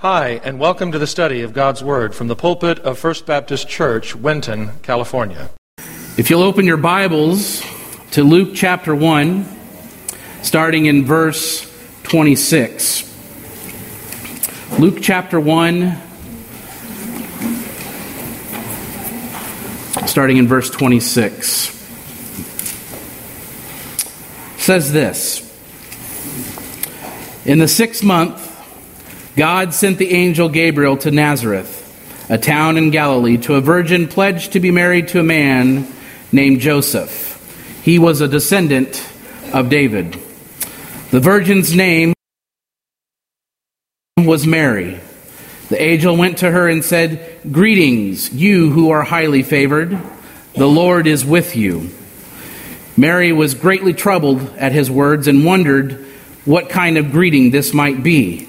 Hi, and welcome to the study of God's Word from the pulpit of First Baptist Church, Winton, California. If you'll open your Bibles to Luke chapter 1, starting in verse 26. Luke chapter 1, starting in verse 26, says this In the sixth month, God sent the angel Gabriel to Nazareth, a town in Galilee, to a virgin pledged to be married to a man named Joseph. He was a descendant of David. The virgin's name was Mary. The angel went to her and said, Greetings, you who are highly favored. The Lord is with you. Mary was greatly troubled at his words and wondered what kind of greeting this might be.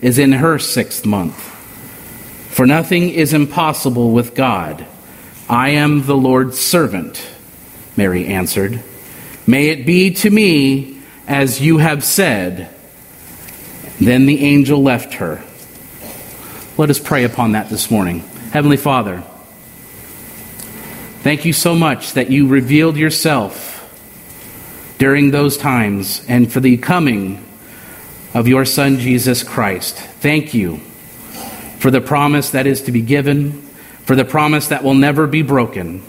is in her sixth month. For nothing is impossible with God. I am the Lord's servant, Mary answered. May it be to me as you have said. Then the angel left her. Let us pray upon that this morning. Heavenly Father, thank you so much that you revealed yourself during those times and for the coming of your Son, Jesus Christ. Thank you for the promise that is to be given, for the promise that will never be broken,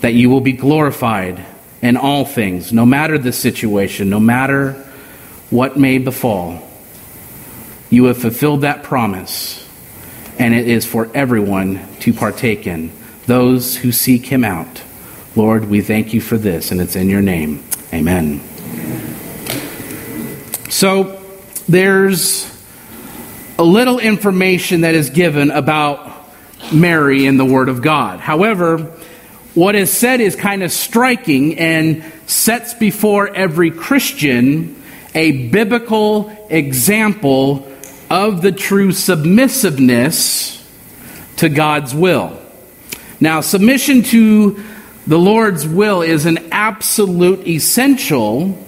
that you will be glorified in all things, no matter the situation, no matter what may befall. You have fulfilled that promise, and it is for everyone to partake in, those who seek him out. Lord, we thank you for this, and it's in your name. Amen. So there's a little information that is given about Mary in the Word of God. However, what is said is kind of striking and sets before every Christian a biblical example of the true submissiveness to God's will. Now, submission to the Lord's will is an absolute essential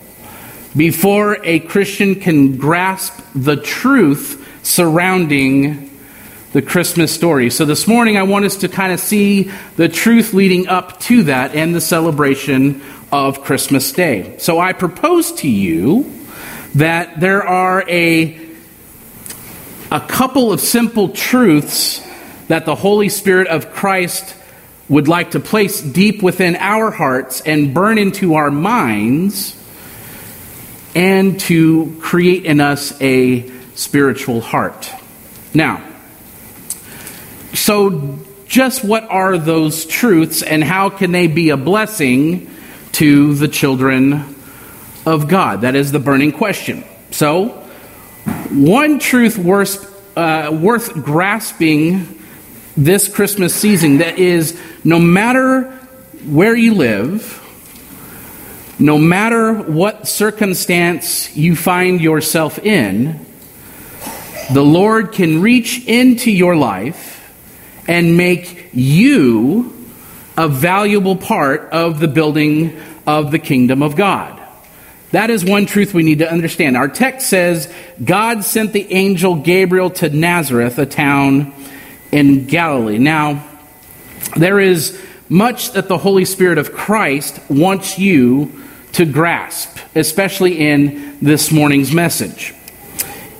before a Christian can grasp the truth surrounding the Christmas story. So this morning, I want us to kind of see the truth leading up to that and the celebration of Christmas Day. So I propose to you that there are a, a couple of simple truths that the Holy Spirit of Christ would like to place deep within our hearts and burn into our minds and to create in us a spiritual heart. Now, so just what are those truths and how can they be a blessing to the children of God? That is the burning question. So, one truth worth, uh, worth grasping this Christmas season that is no matter where you live, no matter what circumstance you find yourself in, the Lord can reach into your life and make you a valuable part of the building of the kingdom of God. That is one truth we need to understand. Our text says God sent the angel Gabriel to Nazareth, a town in Galilee. Now, there is much that the Holy Spirit of Christ wants you to grasp, especially in this morning's message.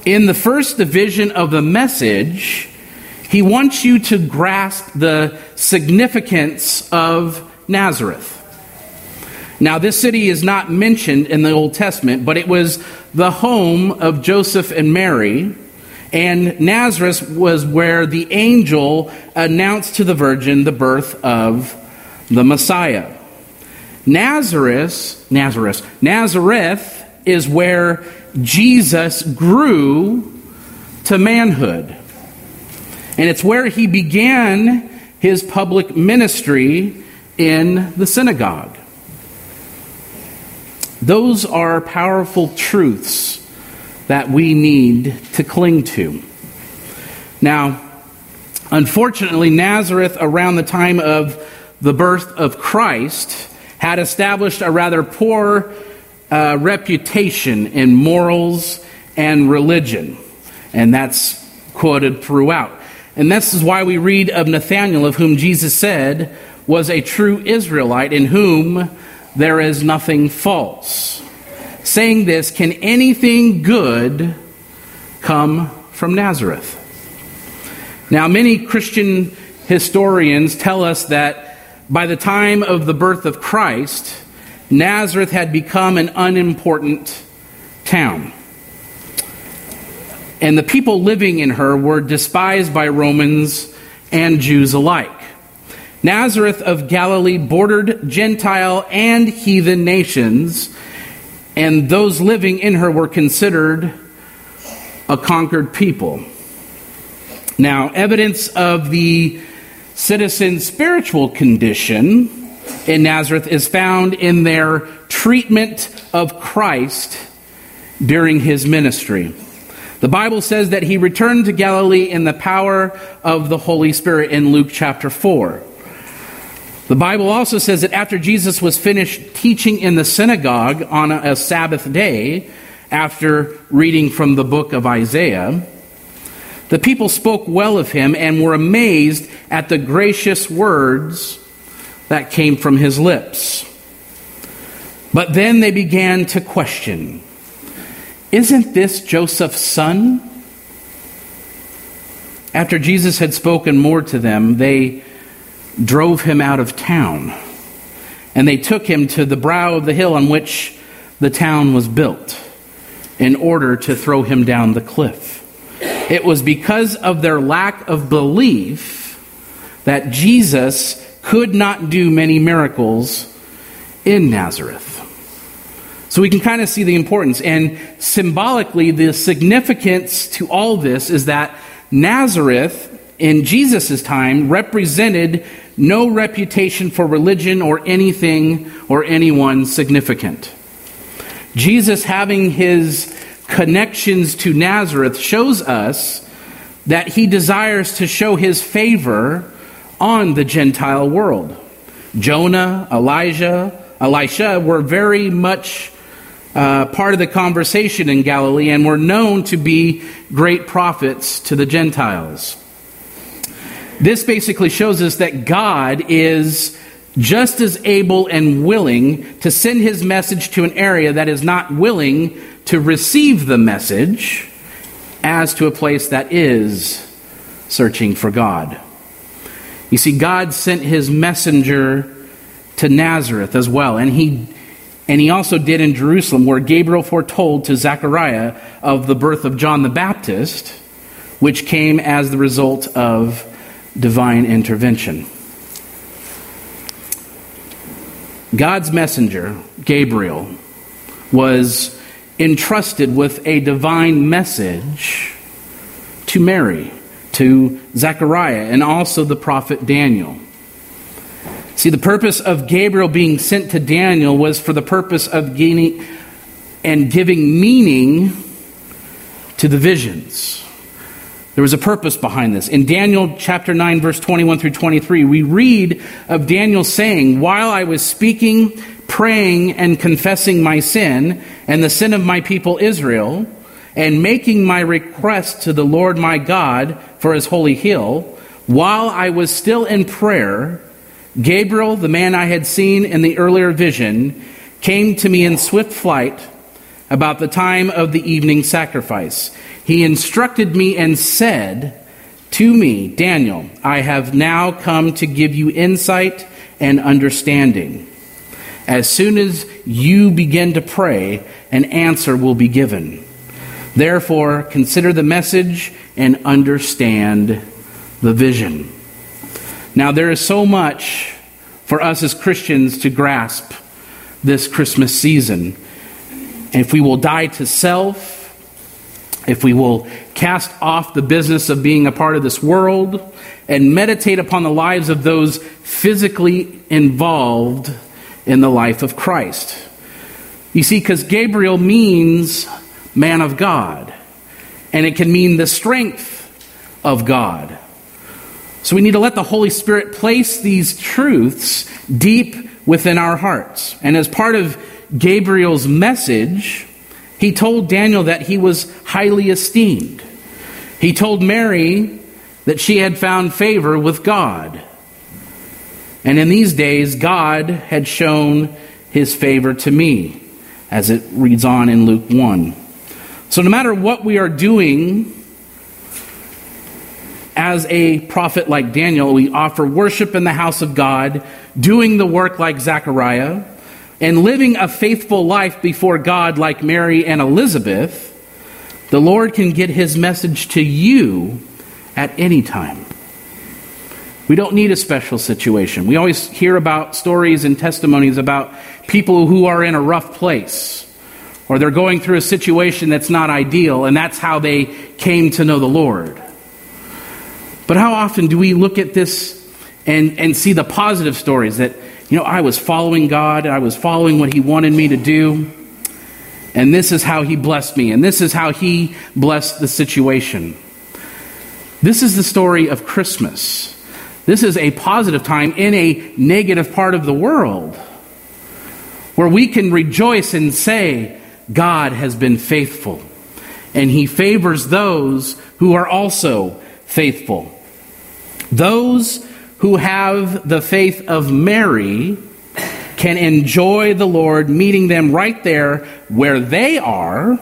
In the first division of the message, he wants you to grasp the significance of Nazareth. Now, this city is not mentioned in the Old Testament, but it was the home of Joseph and Mary, and Nazareth was where the angel announced to the virgin the birth of the Messiah. Nazareth, Nazareth, Nazareth is where Jesus grew to manhood. And it's where he began his public ministry in the synagogue. Those are powerful truths that we need to cling to. Now, unfortunately, Nazareth, around the time of the birth of Christ, had established a rather poor uh, reputation in morals and religion. And that's quoted throughout. And this is why we read of Nathanael, of whom Jesus said was a true Israelite, in whom there is nothing false. Saying this, can anything good come from Nazareth? Now, many Christian historians tell us that by the time of the birth of Christ, Nazareth had become an unimportant town. And the people living in her were despised by Romans and Jews alike. Nazareth of Galilee bordered Gentile and heathen nations, and those living in her were considered a conquered people. Now, evidence of the citizen's spiritual condition in Nazareth is found in their treatment of Christ during his ministry. The Bible says that he returned to Galilee in the power of the Holy Spirit in Luke chapter 4. The Bible also says that after Jesus was finished teaching in the synagogue on a, Sabbath day, after reading from the book of Isaiah, the people spoke well of him and were amazed at the gracious words that came from his lips. But then they began to question Isn't this Joseph's son? After Jesus had spoken more to them, they drove him out of town. And they took him to the brow of the hill on which the town was built in order to throw him down the cliff. It was because of their lack of belief that Jesus could not do many miracles in Nazareth. So we can kind of see the importance. And symbolically, the significance to all this is that Nazareth in Jesus' time represented no reputation for religion or anything or anyone significant. Jesus having his connections to Nazareth shows us that he desires to show his favor on the Gentile world. Jonah, Elijah, Elisha were very much uh, part of the conversation in Galilee and were known to be great prophets to the Gentiles. This basically shows us that God is just as able and willing to send his message to an area that is not willing to receive the message as to a place that is searching for God. You see, God sent his messenger to Nazareth as well, and he and he also did in Jerusalem, where Gabriel foretold to Zechariah of the birth of John the Baptist, which came as the result of divine intervention. God's messenger, Gabriel, was entrusted with a divine message to Mary, to Zechariah, and also the prophet Daniel. See, the purpose of Gabriel being sent to Daniel was for the purpose of gaining and giving meaning to the visions. There was a purpose behind this. In Daniel chapter 9, verse 21 through 23, we read of Daniel saying, While I was speaking, praying, and confessing my sin and the sin of my people Israel, and making my request to the Lord my God for his holy hill, while I was still in prayer, Gabriel, the man I had seen in the earlier vision, came to me in swift flight about the time of the evening sacrifice. he instructed me and said to me, Daniel, I have now come to give you insight and understanding. As soon as you begin to pray, an answer will be given. Therefore, consider the message and understand the vision. Now, there is so much for us as Christians to grasp this Christmas season. If we will die to self, if we will cast off the business of being a part of this world and meditate upon the lives of those physically involved in the life of Christ. You see, because Gabriel means man of God, and it can mean the strength of God. So we need to let the Holy Spirit place these truths deep within our hearts. And as part of Gabriel's message, he told Daniel that he was highly esteemed. He told Mary that she had found favor with God. And in these days, God had shown his favor to me, as it reads on in Luke 1. So, no matter what we are doing as a prophet like Daniel, we offer worship in the house of God, doing the work like Zechariah, and living a faithful life before God like Mary and Elizabeth, the Lord can get his message to you at any time. We don't need a special situation. We always hear about stories and testimonies about people who are in a rough place or they're going through a situation that's not ideal, and that's how they came to know the Lord. But how often do we look at this and, and see the positive stories that, you know, I was following God, I was following what He wanted me to do, and this is how He blessed me, and this is how He blessed the situation. This is the story of Christmas. This is a positive time in a negative part of the world where we can rejoice and say, God has been faithful, and He favors those who are also faithful. Those who have the faith of Mary can enjoy the Lord meeting them right there where they are,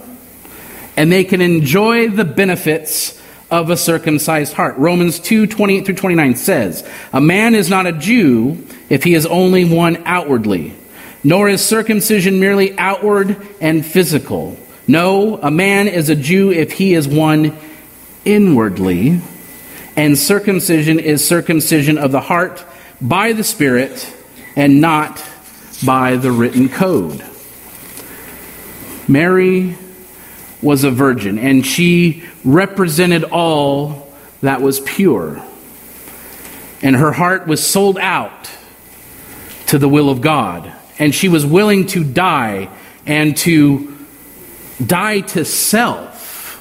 and they can enjoy the benefits of a circumcised heart. Romans 2 28 through 29 says, A man is not a Jew if he is only one outwardly, nor is circumcision merely outward and physical. No, a man is a Jew if he is one inwardly and circumcision is circumcision of the heart by the Spirit and not by the written code. Mary was a virgin, and she represented all that was pure. And her heart was sold out to the will of God. And she was willing to die and to die to self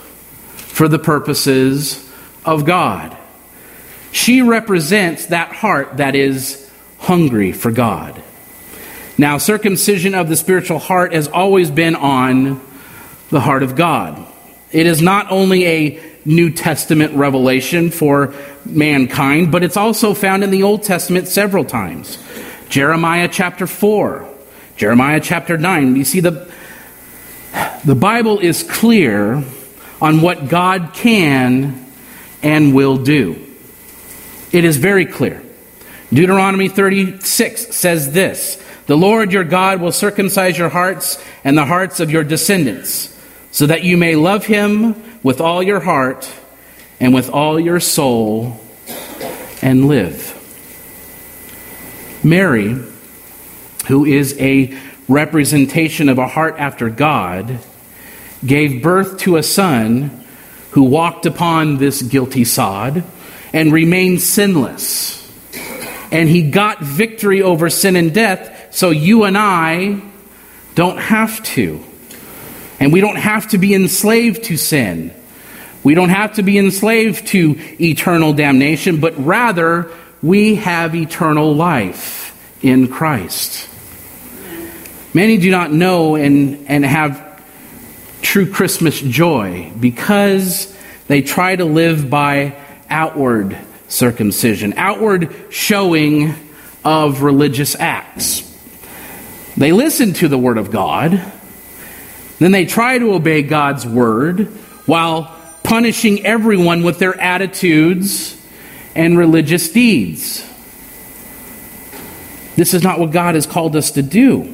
for the purposes of God. She represents that heart that is hungry for God. Now, circumcision of the spiritual heart has always been on the heart of God. It is not only a New Testament revelation for mankind, but it's also found in the Old Testament several times. Jeremiah chapter 4, Jeremiah chapter 9. You see, the, the Bible is clear on what God can and will do. It is very clear. Deuteronomy 36 says this The Lord your God will circumcise your hearts and the hearts of your descendants, so that you may love him with all your heart and with all your soul and live. Mary, who is a representation of a heart after God, gave birth to a son who walked upon this guilty sod and remained sinless. And he got victory over sin and death, so you and I don't have to. And we don't have to be enslaved to sin. We don't have to be enslaved to eternal damnation, but rather we have eternal life in Christ. Many do not know and, and have true Christmas joy because they try to live by outward circumcision, outward showing of religious acts. They listen to the Word of God, then they try to obey God's Word while punishing everyone with their attitudes and religious deeds. This is not what God has called us to do.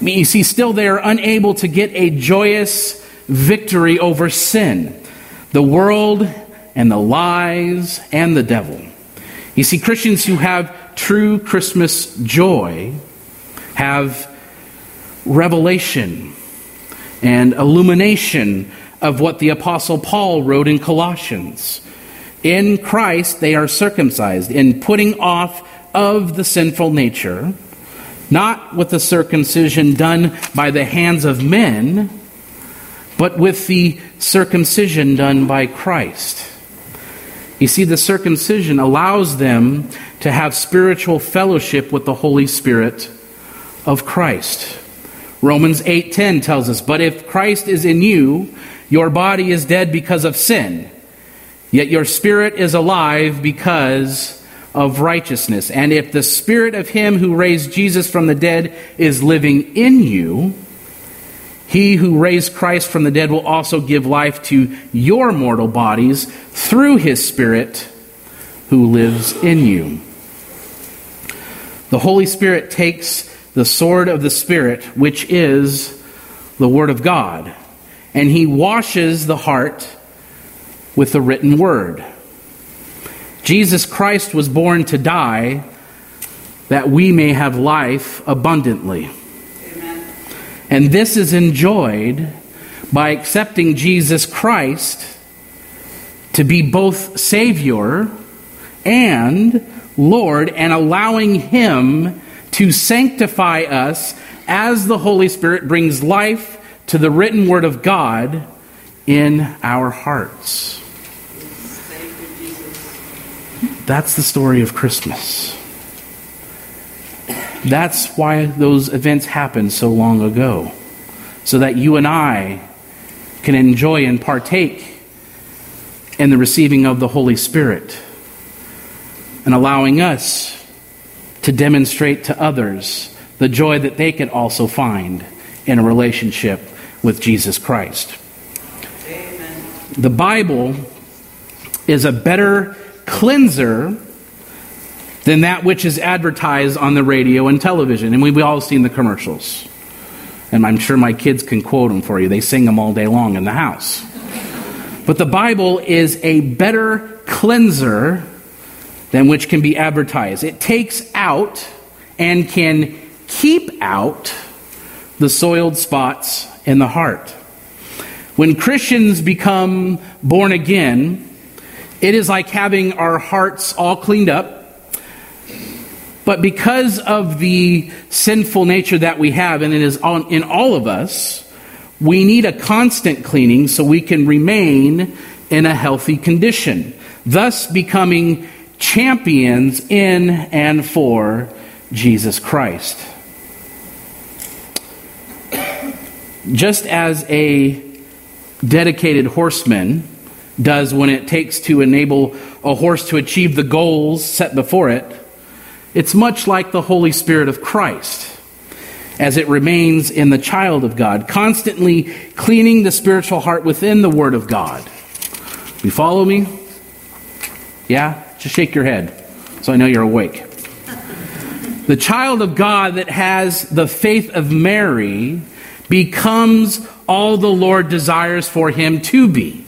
You see, still they are unable to get a joyous victory over sin, the world, and the lies, and the devil. You see, Christians who have true Christmas joy have revelation and illumination of what the Apostle Paul wrote in Colossians. In Christ, they are circumcised in putting off of the sinful nature, not with the circumcision done by the hands of men, but with the circumcision done by Christ. You see, the circumcision allows them to have spiritual fellowship with the Holy Spirit of Christ. Romans 8:10 tells us, "But if Christ is in you, your body is dead because of sin, yet your spirit is alive because of righteousness. And if the spirit of him who raised Jesus from the dead is living in you, he who raised Christ from the dead will also give life to your mortal bodies through his Spirit who lives in you. The Holy Spirit takes the sword of the Spirit, which is the Word of God, and he washes the heart with the written Word. Jesus Christ was born to die that we may have life abundantly. Amen. And this is enjoyed by accepting Jesus Christ to be both Savior and Lord and allowing Him to sanctify us as the Holy Spirit brings life to the written Word of God in our hearts. That's the story of Christmas. That's why those events happened so long ago. So that you and I can enjoy and partake in the receiving of the Holy Spirit and allowing us to demonstrate to others the joy that they can also find in a relationship with Jesus Christ. Amen. The Bible is a better cleanser than that which is advertised on the radio and television. And we've all seen the commercials. And I'm sure my kids can quote them for you. They sing them all day long in the house. But the Bible is a better cleanser than which can be advertised. It takes out and can keep out the soiled spots in the heart. When Christians become born again, it is like having our hearts all cleaned up but because of the sinful nature that we have, and it is on, in all of us, we need a constant cleaning so we can remain in a healthy condition, thus becoming champions in and for Jesus Christ. Just as a dedicated horseman does when it takes to enable a horse to achieve the goals set before it, it's much like the Holy Spirit of Christ as it remains in the child of God, constantly cleaning the spiritual heart within the Word of God. You follow me? Yeah? Just shake your head so I know you're awake. The child of God that has the faith of Mary becomes all the Lord desires for him to be.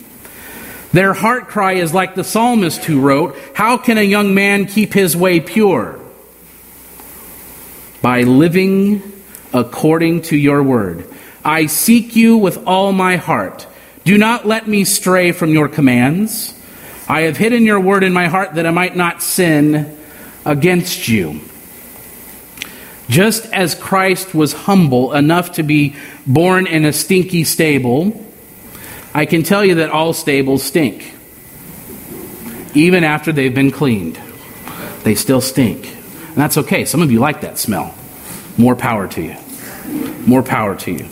Their heart cry is like the psalmist who wrote, How can a young man keep his way pure? by living according to your word. I seek you with all my heart. Do not let me stray from your commands. I have hidden your word in my heart that I might not sin against you. Just as Christ was humble enough to be born in a stinky stable, I can tell you that all stables stink. Even after they've been cleaned, they still stink. And that's okay. Some of you like that smell. More power to you. More power to you.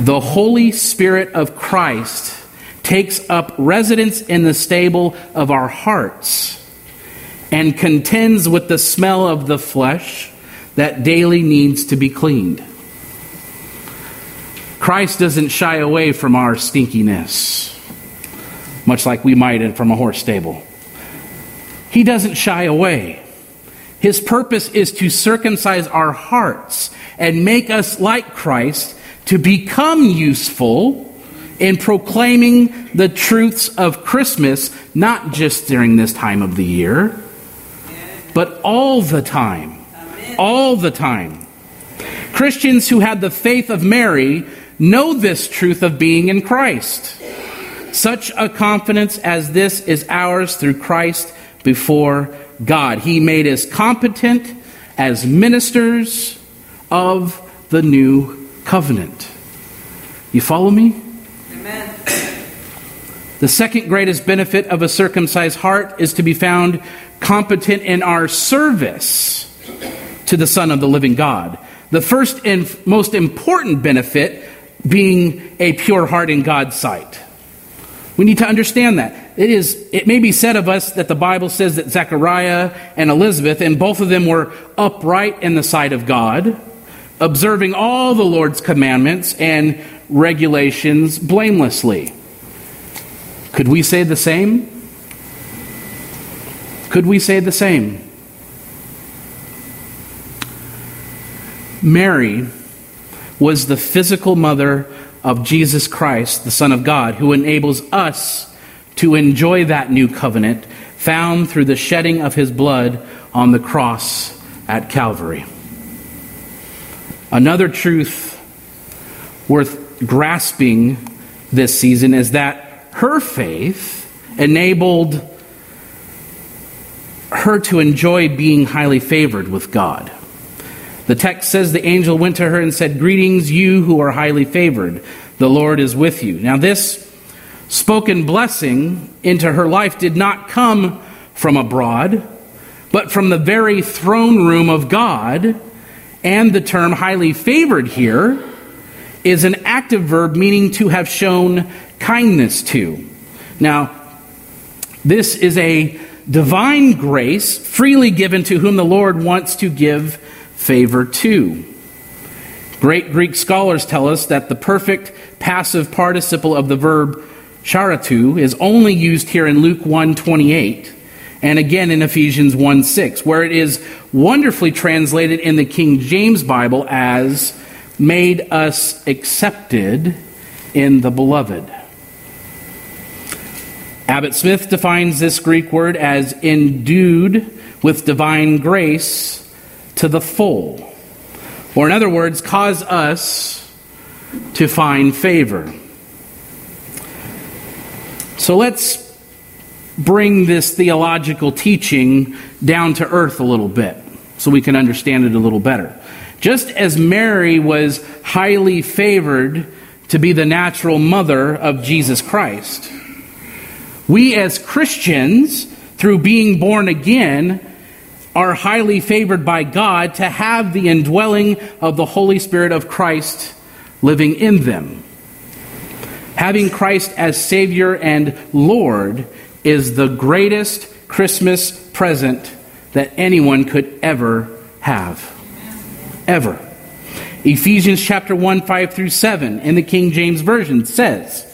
The Holy Spirit of Christ takes up residence in the stable of our hearts and contends with the smell of the flesh that daily needs to be cleaned. Christ doesn't shy away from our stinkiness, much like we might from a horse stable. He doesn't shy away. His purpose is to circumcise our hearts and make us like Christ to become useful in proclaiming the truths of Christmas, not just during this time of the year, but all the time. All the time. Christians who had the faith of Mary know this truth of being in Christ. Such a confidence as this is ours through Christ before God. He made us competent as ministers of the new covenant. You follow me? The second greatest benefit of a circumcised heart is to be found competent in our service to the Son of the living God. The first and most important benefit being a pure heart in God's sight. We need to understand that. It is it may be said of us that the Bible says that Zechariah and Elizabeth and both of them were upright in the sight of God, observing all the Lord's commandments and regulations blamelessly. Could we say the same? Could we say the same? Mary was the physical mother of Jesus Christ, the Son of God, who enables us to enjoy that new covenant found through the shedding of his blood on the cross at Calvary. Another truth worth grasping this season is that her faith enabled her to enjoy being highly favored with God. The text says the angel went to her and said, Greetings, you who are highly favored. The Lord is with you. Now, this spoken blessing into her life did not come from abroad, but from the very throne room of God. And the term highly favored here is an active verb meaning to have shown kindness to. Now, this is a divine grace freely given to whom the Lord wants to give favor to. Great Greek scholars tell us that the perfect passive participle of the verb charitoo is only used here in Luke 1:28 and again in Ephesians 1:6 where it is wonderfully translated in the King James Bible as made us accepted in the beloved. Abbott Smith defines this Greek word as endued with divine grace to the full. Or, in other words, cause us to find favor. So let's bring this theological teaching down to earth a little bit so we can understand it a little better. Just as Mary was highly favored to be the natural mother of Jesus Christ, we as Christians, through being born again, are highly favored by God to have the indwelling of the Holy Spirit of Christ living in them. Having Christ as Savior and Lord is the greatest Christmas present that anyone could ever have. Ever. Ephesians chapter 1, 5 through 7 in the King James Version says,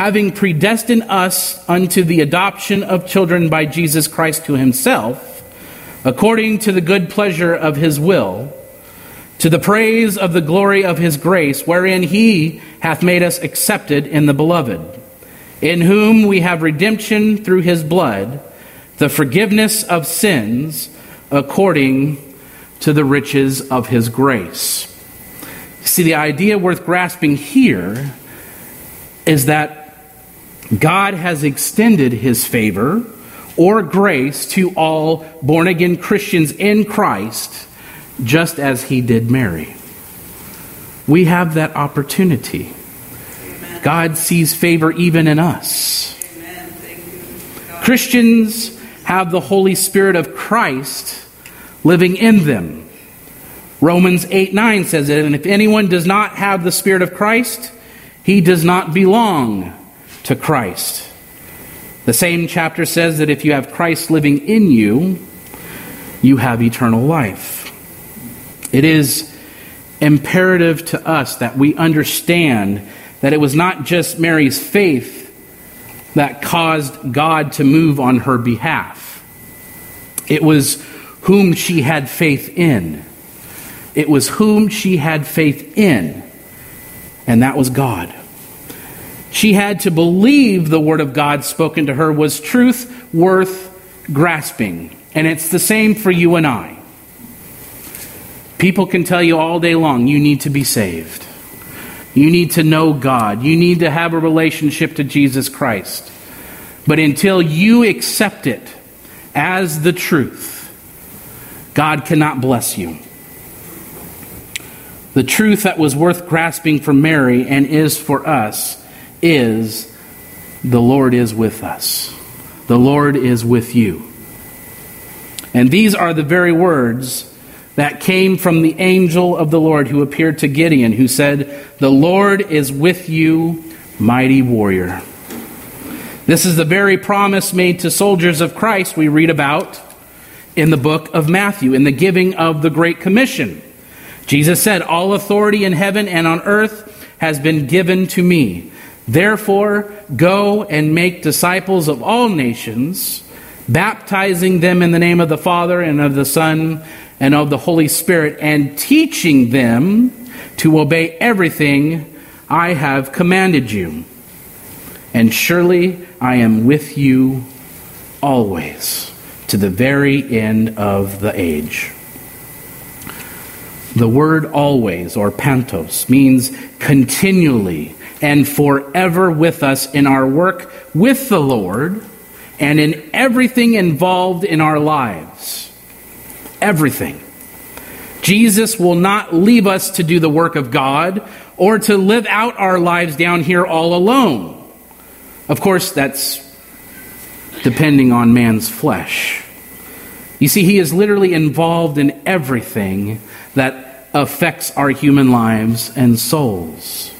Having predestined us unto the adoption of children by Jesus Christ to himself, according to the good pleasure of his will, to the praise of the glory of his grace, wherein he hath made us accepted in the beloved, in whom we have redemption through his blood, the forgiveness of sins, according to the riches of his grace. See, the idea worth grasping here is that God has extended his favor or grace to all born again Christians in Christ, just as he did Mary. We have that opportunity. Amen. God sees favor even in us. Christians have the Holy Spirit of Christ living in them. Romans 8 9 says it, and if anyone does not have the Spirit of Christ, he does not belong to Christ. The same chapter says that if you have Christ living in you, you have eternal life. It is imperative to us that we understand that it was not just Mary's faith that caused God to move on her behalf. It was whom she had faith in. It was whom she had faith in, and that was God. She had to believe the word of God spoken to her was truth worth grasping. And it's the same for you and I. People can tell you all day long you need to be saved. You need to know God. You need to have a relationship to Jesus Christ. But until you accept it as the truth, God cannot bless you. The truth that was worth grasping for Mary and is for us is the Lord is with us. The Lord is with you. And these are the very words that came from the angel of the Lord who appeared to Gideon, who said, The Lord is with you, mighty warrior. This is the very promise made to soldiers of Christ we read about in the book of Matthew, in the giving of the Great Commission. Jesus said, All authority in heaven and on earth has been given to me. Therefore, go and make disciples of all nations, baptizing them in the name of the Father and of the Son and of the Holy Spirit, and teaching them to obey everything I have commanded you. And surely I am with you always to the very end of the age. The word always, or pantos, means continually and forever with us in our work with the Lord and in everything involved in our lives. Everything. Jesus will not leave us to do the work of God or to live out our lives down here all alone. Of course, that's depending on man's flesh. You see, he is literally involved in everything that affects our human lives and souls.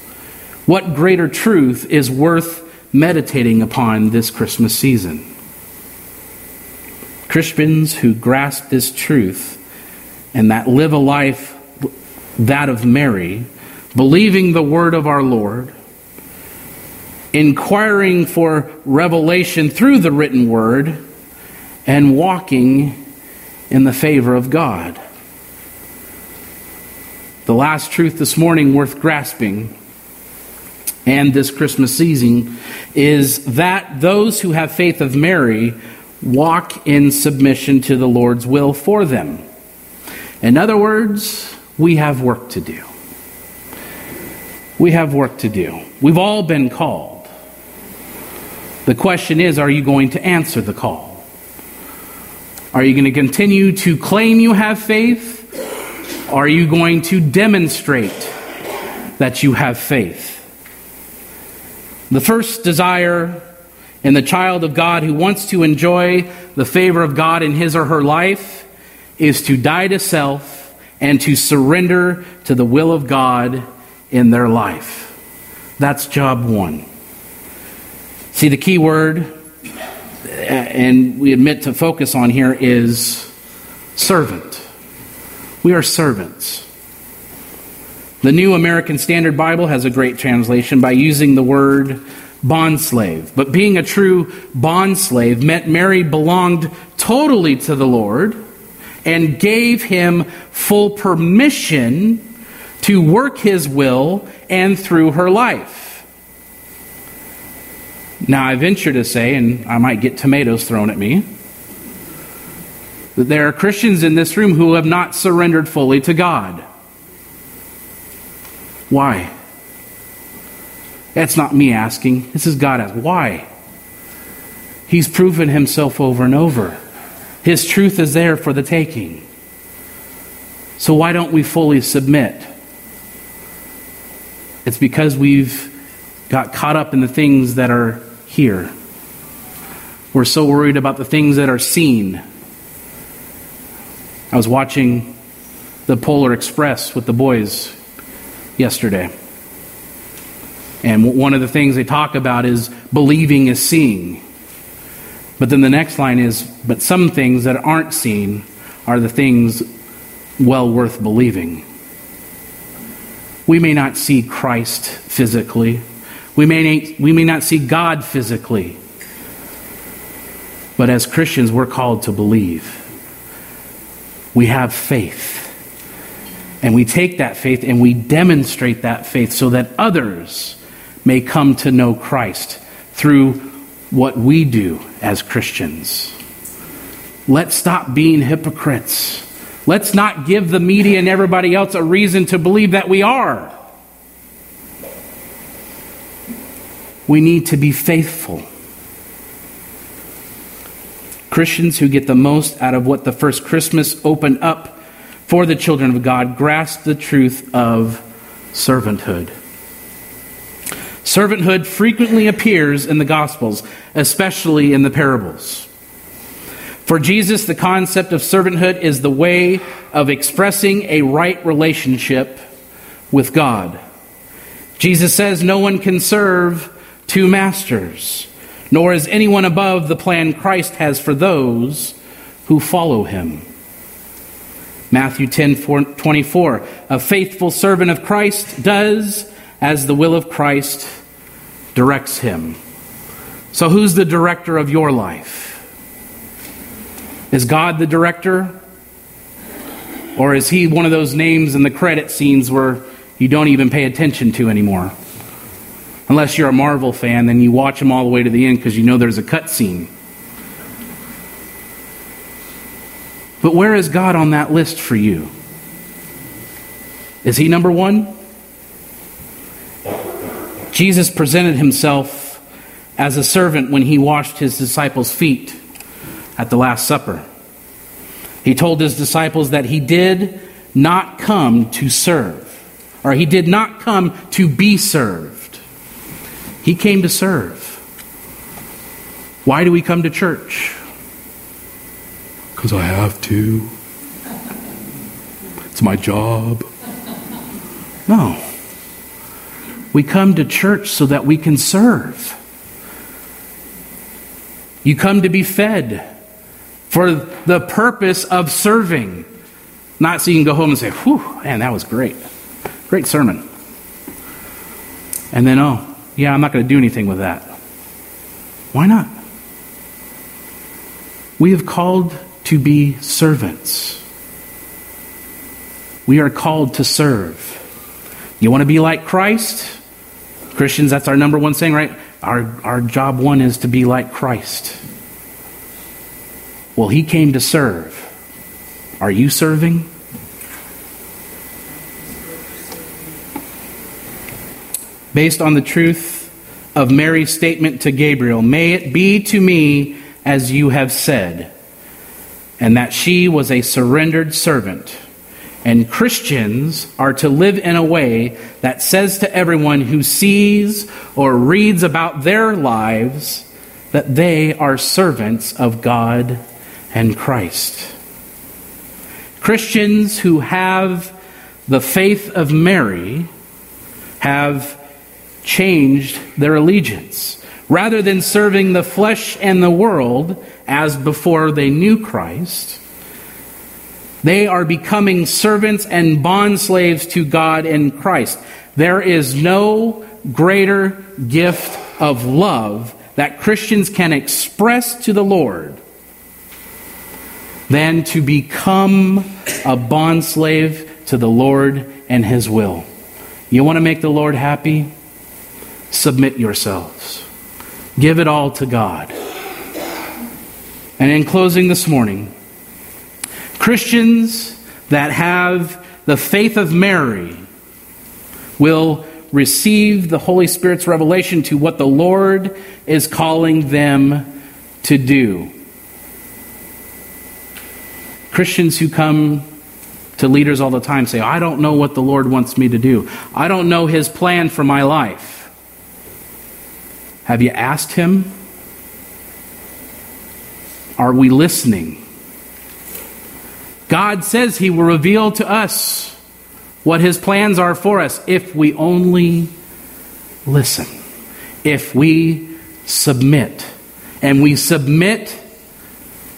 What greater truth is worth meditating upon this Christmas season? Christians who grasp this truth and that live a life that of Mary, believing the word of our Lord, inquiring for revelation through the written word, and walking in the favor of God. The last truth this morning worth grasping and this Christmas season is that those who have faith of Mary walk in submission to the Lord's will for them. In other words, we have work to do. We have work to do. We've all been called. The question is are you going to answer the call? Are you going to continue to claim you have faith? Are you going to demonstrate that you have faith? The first desire in the child of God who wants to enjoy the favor of God in his or her life is to die to self and to surrender to the will of God in their life. That's job one. See, the key word, and we admit to focus on here, is servant. We are servants. The New American Standard Bible has a great translation by using the word bondslave. But being a true bondslave meant Mary belonged totally to the Lord and gave him full permission to work his will and through her life. Now, I venture to say, and I might get tomatoes thrown at me, that there are Christians in this room who have not surrendered fully to God. Why? That's not me asking. This is God asking. Why? He's proven himself over and over. His truth is there for the taking. So why don't we fully submit? It's because we've got caught up in the things that are here. We're so worried about the things that are seen. I was watching the Polar Express with the boys yesterday. And one of the things they talk about is believing is seeing. But then the next line is, but some things that aren't seen are the things well worth believing. We may not see Christ physically. We may, we may not see God physically. But as Christians, we're called to believe. We have faith. And we take that faith and we demonstrate that faith so that others may come to know Christ through what we do as Christians. Let's stop being hypocrites. Let's not give the media and everybody else a reason to believe that we are. We need to be faithful. Christians who get the most out of what the first Christmas opened up for the children of God grasp the truth of servanthood. Servanthood frequently appears in the Gospels, especially in the parables. For Jesus, the concept of servanthood is the way of expressing a right relationship with God. Jesus says no one can serve two masters, nor is anyone above the plan Christ has for those who follow him. Matthew 10 24. A faithful servant of Christ does as the will of Christ directs him. So, who's the director of your life? Is God the director? Or is he one of those names in the credit scenes where you don't even pay attention to anymore? Unless you're a Marvel fan, then you watch them all the way to the end because you know there's a cut scene. But where is God on that list for you? Is he number one? Jesus presented himself as a servant when he washed his disciples' feet at the Last Supper. He told his disciples that he did not come to serve, or he did not come to be served. He came to serve. Why do we come to church? Because I have to. It's my job. No. We come to church so that we can serve. You come to be fed for the purpose of serving. Not so you can go home and say, whew, man, that was great. Great sermon. And then, oh, yeah, I'm not going to do anything with that. Why not? We have called to be servants. We are called to serve. You want to be like Christ? Christians, that's our number one saying, right? Our, our job one is to be like Christ. Well, he came to serve. Are you serving? Based on the truth of Mary's statement to Gabriel, may it be to me as you have said and that she was a surrendered servant. And Christians are to live in a way that says to everyone who sees or reads about their lives that they are servants of God and Christ. Christians who have the faith of Mary have changed their allegiance. Rather than serving the flesh and the world as before they knew Christ, they are becoming servants and bond slaves to God in Christ. There is no greater gift of love that Christians can express to the Lord than to become a bond slave to the Lord and His will. You want to make the Lord happy? Submit yourselves. Give it all to God. And in closing this morning, Christians that have the faith of Mary will receive the Holy Spirit's revelation to what the Lord is calling them to do. Christians who come to leaders all the time say, I don't know what the Lord wants me to do. I don't know his plan for my life. Have you asked Him? Are we listening? God says He will reveal to us what His plans are for us if we only listen, if we submit. And we submit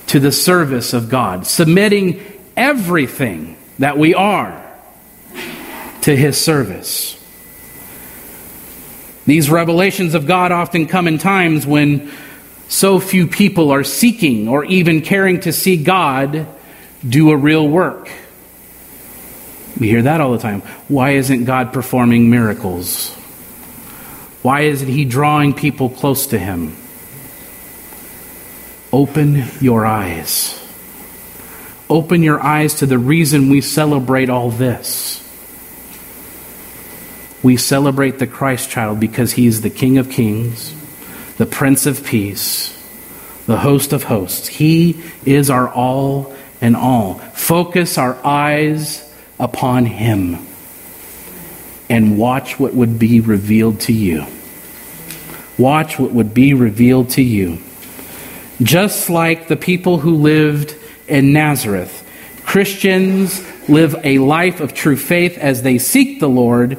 to the service of God, submitting everything that we are to his service. These revelations of God often come in times when so few people are seeking or even caring to see God do a real work. We hear that all the time. Why isn't God performing miracles? Why isn't He drawing people close to Him? Open your eyes. Open your eyes to the reason we celebrate all this. We celebrate the Christ child because he is the King of kings, the Prince of peace, the host of hosts. He is our all and all. Focus our eyes upon him and watch what would be revealed to you. Watch what would be revealed to you. Just like the people who lived in Nazareth, Christians live a life of true faith as they seek the Lord.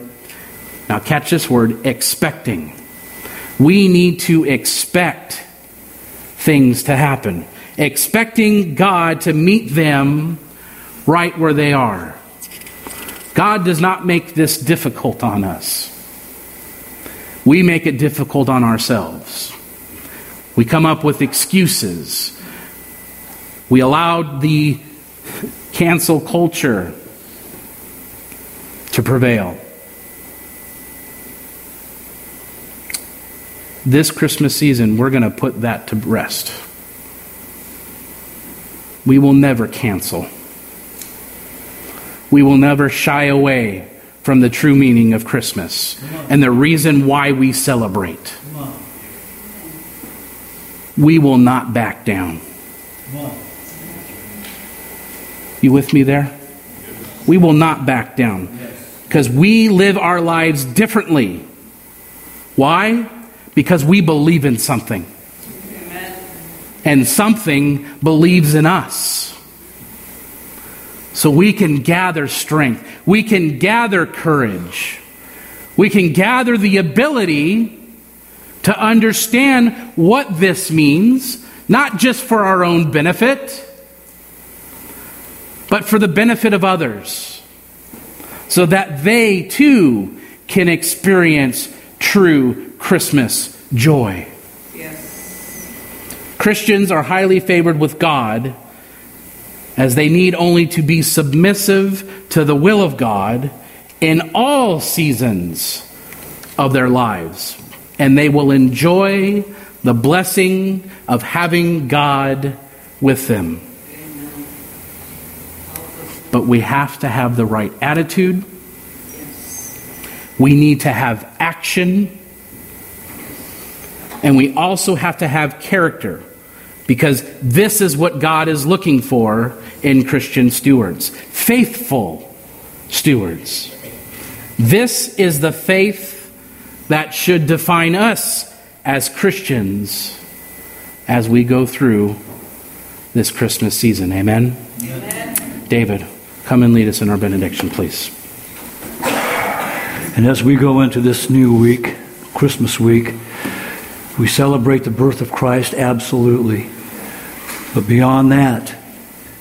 Now, catch this word expecting. We need to expect things to happen, expecting God to meet them right where they are. God does not make this difficult on us. We make it difficult on ourselves. We come up with excuses. We allowed the cancel culture to prevail. This Christmas season, we're going to put that to rest. We will never cancel. We will never shy away from the true meaning of Christmas and the reason why we celebrate. We will not back down. You with me there? We will not back down because we live our lives differently. Why? Because we believe in something. And something believes in us. So we can gather strength. We can gather courage. We can gather the ability to understand what this means, not just for our own benefit, but for the benefit of others, so that they too can experience true Christmas joy. Yes. Christians are highly favored with God as they need only to be submissive to the will of God in all seasons of their lives, and they will enjoy the blessing of having God with them. But we have to have the right attitude. We need to have action. And we also have to have character because this is what God is looking for in Christian stewards faithful stewards. This is the faith that should define us as Christians as we go through this Christmas season. Amen? Amen. David, come and lead us in our benediction, please. And as we go into this new week, Christmas week, we celebrate the birth of Christ, absolutely. But beyond that,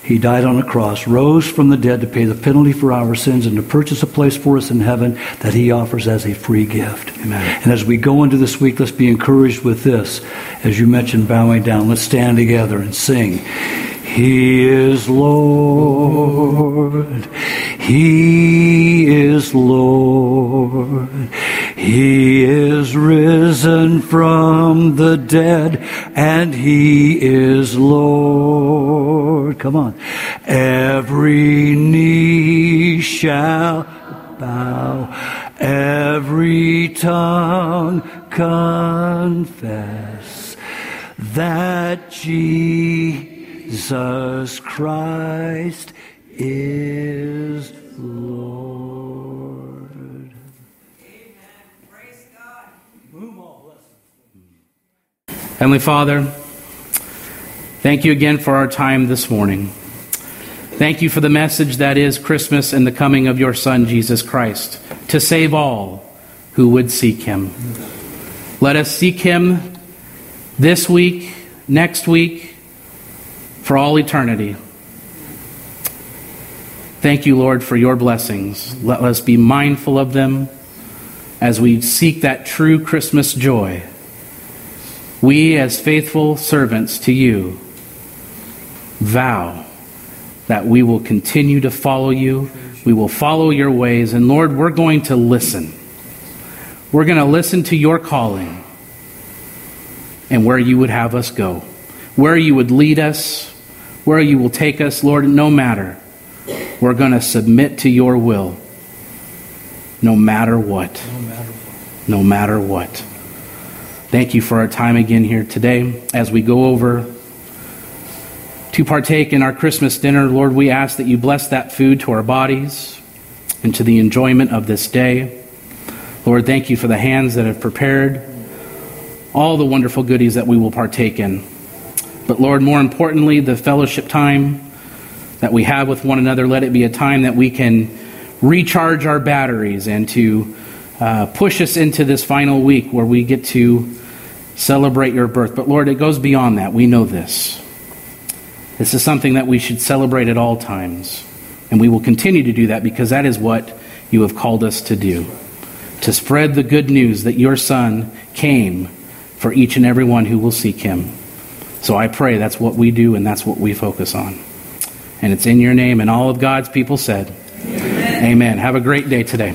he died on a cross, rose from the dead to pay the penalty for our sins and to purchase a place for us in heaven that he offers as a free gift. Amen. And as we go into this week, let's be encouraged with this. As you mentioned, bowing down, let's stand together and sing. He is Lord. He is Lord. He is risen from the dead and he is Lord. Come on. Every knee shall bow. Every tongue confess that Jesus Christ is Lord. Heavenly Father, thank you again for our time this morning. Thank you for the message that is Christmas and the coming of your Son, Jesus Christ, to save all who would seek him. Let us seek him this week, next week, for all eternity. Thank you, Lord, for your blessings. Let us be mindful of them as we seek that true Christmas joy. We, as faithful servants to you, vow that we will continue to follow you. We will follow your ways. And Lord, we're going to listen. We're going to listen to your calling and where you would have us go, where you would lead us, where you will take us, Lord, no matter. We're going to submit to your will no matter what. No matter what. No matter what. Thank you for our time again here today as we go over to partake in our Christmas dinner. Lord, we ask that you bless that food to our bodies and to the enjoyment of this day. Lord, thank you for the hands that have prepared all the wonderful goodies that we will partake in. But Lord, more importantly, the fellowship time that we have with one another, let it be a time that we can recharge our batteries and to uh, push us into this final week where we get to celebrate your birth. But Lord, it goes beyond that. We know this. This is something that we should celebrate at all times. And we will continue to do that because that is what you have called us to do to spread the good news that your Son came for each and every one who will seek him. So I pray that's what we do and that's what we focus on. And it's in your name, and all of God's people said, Amen. Amen. Have a great day today.